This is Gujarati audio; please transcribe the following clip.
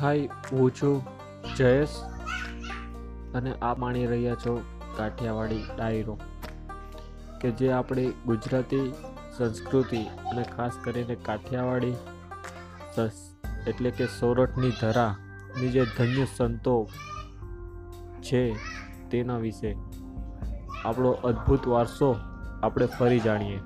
હાય ઓછું જયેશ અને આ માણી રહ્યા છો કાઠિયાવાડી ડાયરો, કે જે આપણી ગુજરાતી સંસ્કૃતિ અને ખાસ કરીને કાઠિયાવાડી એટલે કે સોરઠની ધરાની જે ધન્ય સંતો છે તેના વિશે આપણો અદ્ભુત વારસો આપણે ફરી જાણીએ.